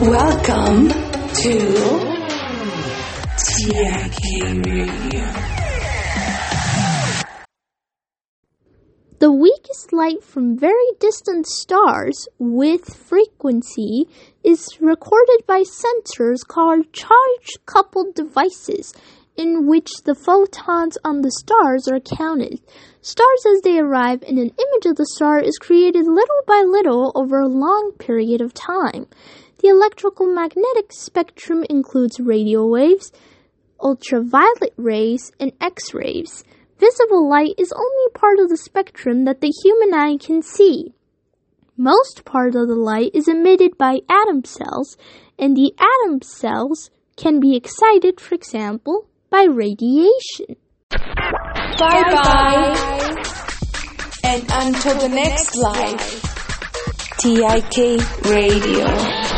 Welcome to TIK Radio. The weakest light from very distant stars with frequency is recorded by sensors called charge coupled devices in which the photons on the stars are counted. Stars as they arrive and an image of the star is created little by little over a long period of time. The electrical magnetic spectrum includes radio waves, ultraviolet rays, and X-rays. Visible light is only part of the spectrum that the human eye can see. Most part of the light is emitted by atom cells, and the atom cells can be excited, for example, by radiation. Bye bye. And until the next live, TIK Radio.